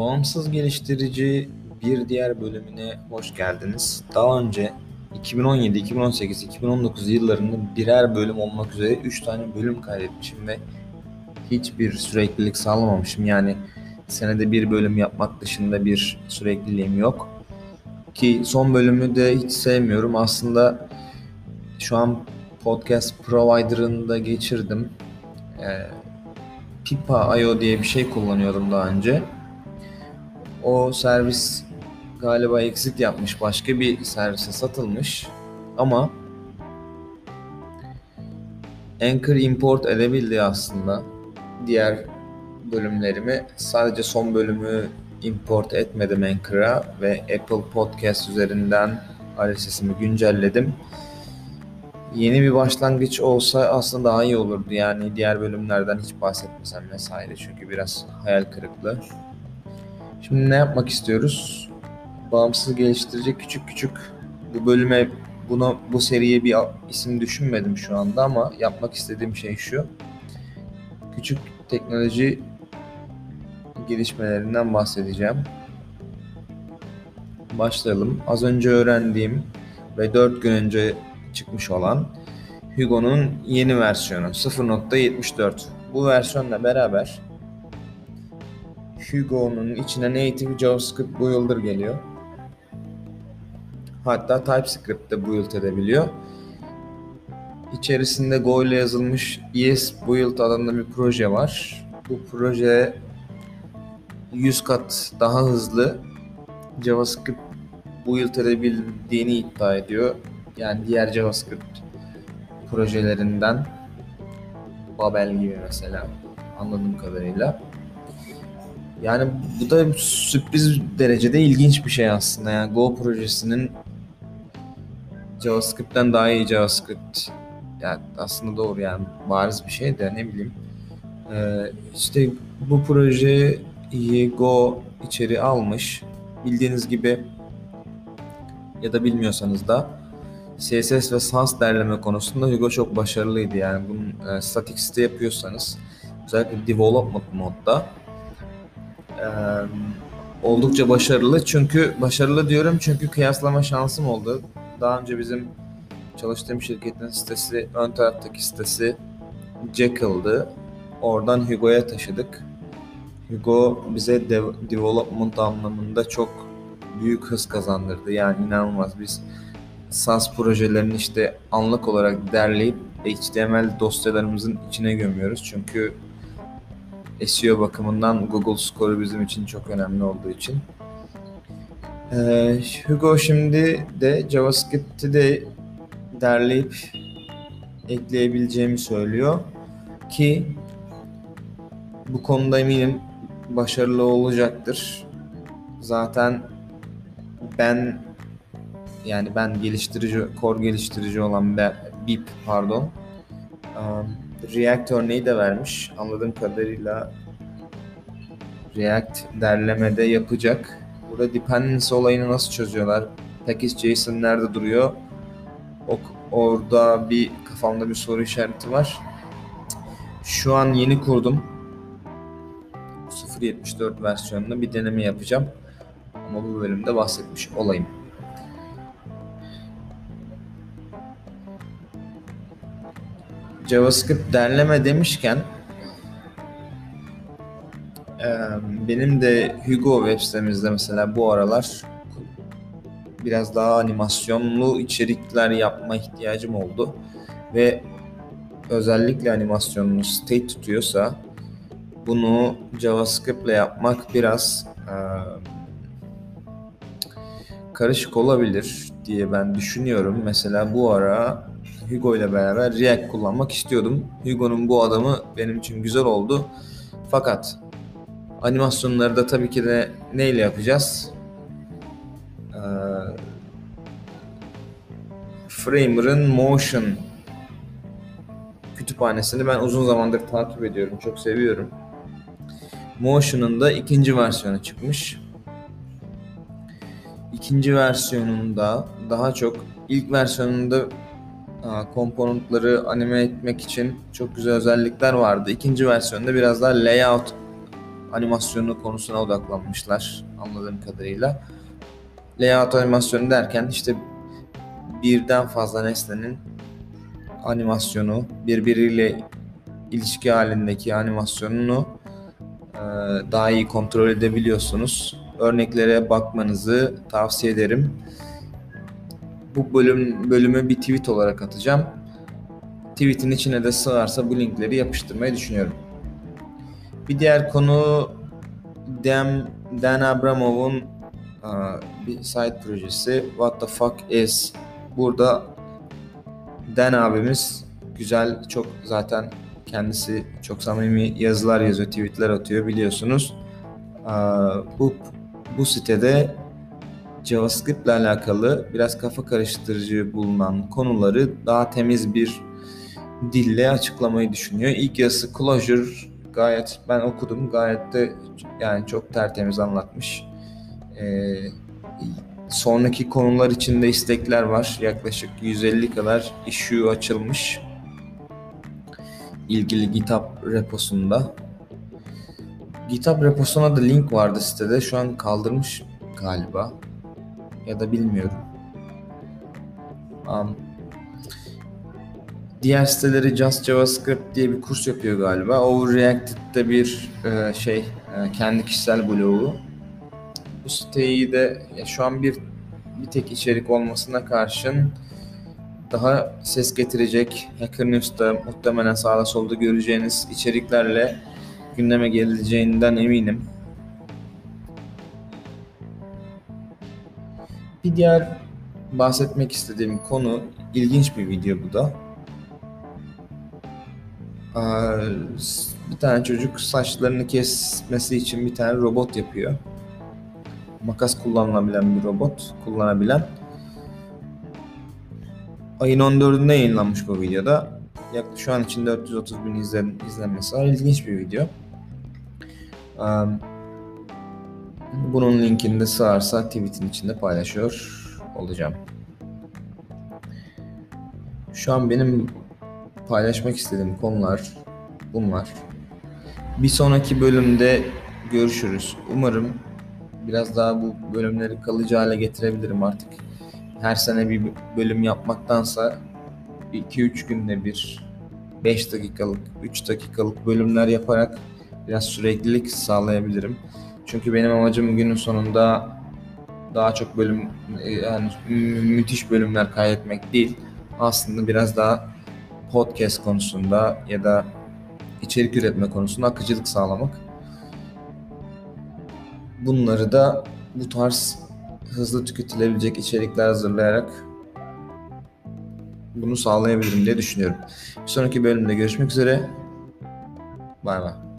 Bağımsız geliştirici bir diğer bölümüne hoş geldiniz. Daha önce 2017, 2018, 2019 yıllarında birer bölüm olmak üzere 3 tane bölüm kaydetmişim ve hiçbir süreklilik sağlamamışım. Yani senede bir bölüm yapmak dışında bir sürekliliğim yok. Ki son bölümü de hiç sevmiyorum. Aslında şu an podcast provider'ını da geçirdim. Ee, Pipa.io diye bir şey kullanıyordum daha önce. O servis galiba exit yapmış. Başka bir servise satılmış. Ama Anchor import edebildi aslında. Diğer bölümlerimi sadece son bölümü import etmedim Anchor'a ve Apple Podcast üzerinden RSS'imi güncelledim. Yeni bir başlangıç olsa aslında daha iyi olurdu. Yani diğer bölümlerden hiç bahsetmesem vesaire. Çünkü biraz hayal kırıklığı. Şimdi ne yapmak istiyoruz? Bağımsız geliştirecek küçük küçük bu bölüme buna bu seriye bir isim düşünmedim şu anda ama yapmak istediğim şey şu. Küçük teknoloji gelişmelerinden bahsedeceğim. Başlayalım. Az önce öğrendiğim ve 4 gün önce çıkmış olan Hugo'nun yeni versiyonu 0.74. Bu versiyonla beraber Hugo'nun içine native JavaScript builder geliyor. Hatta TypeScript de build edebiliyor. İçerisinde Go ile yazılmış ES Build adında bir proje var. Bu proje 100 kat daha hızlı JavaScript build edebildiğini iddia ediyor. Yani diğer JavaScript projelerinden Babel gibi mesela anladığım kadarıyla. Yani bu da sürpriz derecede ilginç bir şey aslında. Yani Go projesinin JavaScript'ten daha iyi JavaScript yani aslında doğru yani bariz bir şey de ne bileyim. Ee, işte bu projeyi Go içeri almış. Bildiğiniz gibi ya da bilmiyorsanız da CSS ve Sans derleme konusunda Hugo çok başarılıydı. Yani bunun e, static site yapıyorsanız özellikle development modda oldukça başarılı. Çünkü başarılı diyorum çünkü kıyaslama şansım oldu. Daha önce bizim çalıştığım şirketin sitesi, ön taraftaki sitesi Jekyll'dı. Oradan Hugo'ya taşıdık. Hugo bize dev, development anlamında çok büyük hız kazandırdı. Yani inanılmaz. Biz SaaS projelerini işte anlık olarak derleyip HTML dosyalarımızın içine gömüyoruz. Çünkü SEO bakımından Google Score'u bizim için çok önemli olduğu için. Ee, Hugo şimdi de JavaScript'i de derleyip ekleyebileceğimi söylüyor ki bu konuda eminim başarılı olacaktır. Zaten ben yani ben geliştirici, core geliştirici olan BIP pardon um, React örneği de vermiş. Anladığım kadarıyla React derlemede yapacak. Burada dependency olayını nasıl çözüyorlar? Package.json nerede duruyor? O, orada bir kafamda bir soru işareti var. Şu an yeni kurdum. 0.74 versiyonunda bir deneme yapacağım. Ama bu bölümde bahsetmiş olayım. JavaScript derleme demişken benim de Hugo web sitemizde mesela bu aralar biraz daha animasyonlu içerikler yapma ihtiyacım oldu. Ve özellikle animasyonlu state tutuyorsa bunu JavaScript ile yapmak biraz e, karışık olabilir diye ben düşünüyorum. Mesela bu ara Hugo ile beraber React kullanmak istiyordum. Hugo'nun bu adamı benim için güzel oldu. Fakat animasyonları da tabii ki de neyle yapacağız? Ee, Framer'ın Motion kütüphanesini ben uzun zamandır takip ediyorum. Çok seviyorum. Motion'un da ikinci versiyonu çıkmış. İkinci versiyonunda daha çok ilk versiyonunda komponentleri anime etmek için çok güzel özellikler vardı. İkinci versiyonda biraz daha layout animasyonu konusuna odaklanmışlar anladığım kadarıyla. Layout animasyonu derken işte birden fazla nesnenin animasyonu, birbiriyle ilişki halindeki animasyonunu e, daha iyi kontrol edebiliyorsunuz. Örneklere bakmanızı tavsiye ederim. Bu bölüm bölümü bir tweet olarak atacağım. Tweet'in içine de sığarsa bu linkleri yapıştırmayı düşünüyorum. Bir diğer konu Dan, Dan Abramov'un bir site projesi What the fuck is. Burada Dan abimiz güzel çok zaten kendisi çok samimi yazılar yazıyor, tweetler atıyor biliyorsunuz. Bu bu sitede JavaScript ile alakalı biraz kafa karıştırıcı bulunan konuları daha temiz bir dille açıklamayı düşünüyor. İlk yazısı Clojure gayet ben okudum gayet de yani çok tertemiz anlatmış. Ee, sonraki konular içinde istekler var. Yaklaşık 150 kadar issue açılmış. ilgili GitHub reposunda. GitHub reposuna da link vardı sitede. Şu an kaldırmış galiba. Ya da bilmiyorum. Um, diğer siteleri Just JavaScript diye bir kurs yapıyor galiba. Overreacted'de bir e, şey e, kendi kişisel blogu. Bu siteyi de ya şu an bir bir tek içerik olmasına karşın daha ses getirecek Hacker News'ta muhtemelen sağda solda göreceğiniz içeriklerle gündeme geleceğinden eminim. Bir diğer bahsetmek istediğim konu ilginç bir video bu da. Bir tane çocuk saçlarını kesmesi için bir tane robot yapıyor. Makas kullanılabilen bir robot, kullanabilen. Ayın 14'ünde yayınlanmış bu videoda. Yaklaşık şu an için 430 bin izlen, izlenmesi var. İlginç bir video. Bunun linkini de sığarsa tweetin içinde paylaşıyor olacağım. Şu an benim paylaşmak istediğim konular bunlar. Bir sonraki bölümde görüşürüz. Umarım biraz daha bu bölümleri kalıcı hale getirebilirim artık. Her sene bir bölüm yapmaktansa 2-3 günde bir 5 dakikalık, 3 dakikalık bölümler yaparak biraz süreklilik sağlayabilirim. Çünkü benim amacım günün sonunda daha çok bölüm yani müthiş bölümler kaydetmek değil. Aslında biraz daha podcast konusunda ya da içerik üretme konusunda akıcılık sağlamak. Bunları da bu tarz hızlı tüketilebilecek içerikler hazırlayarak bunu sağlayabilirim diye düşünüyorum. Bir sonraki bölümde görüşmek üzere. Bay bay.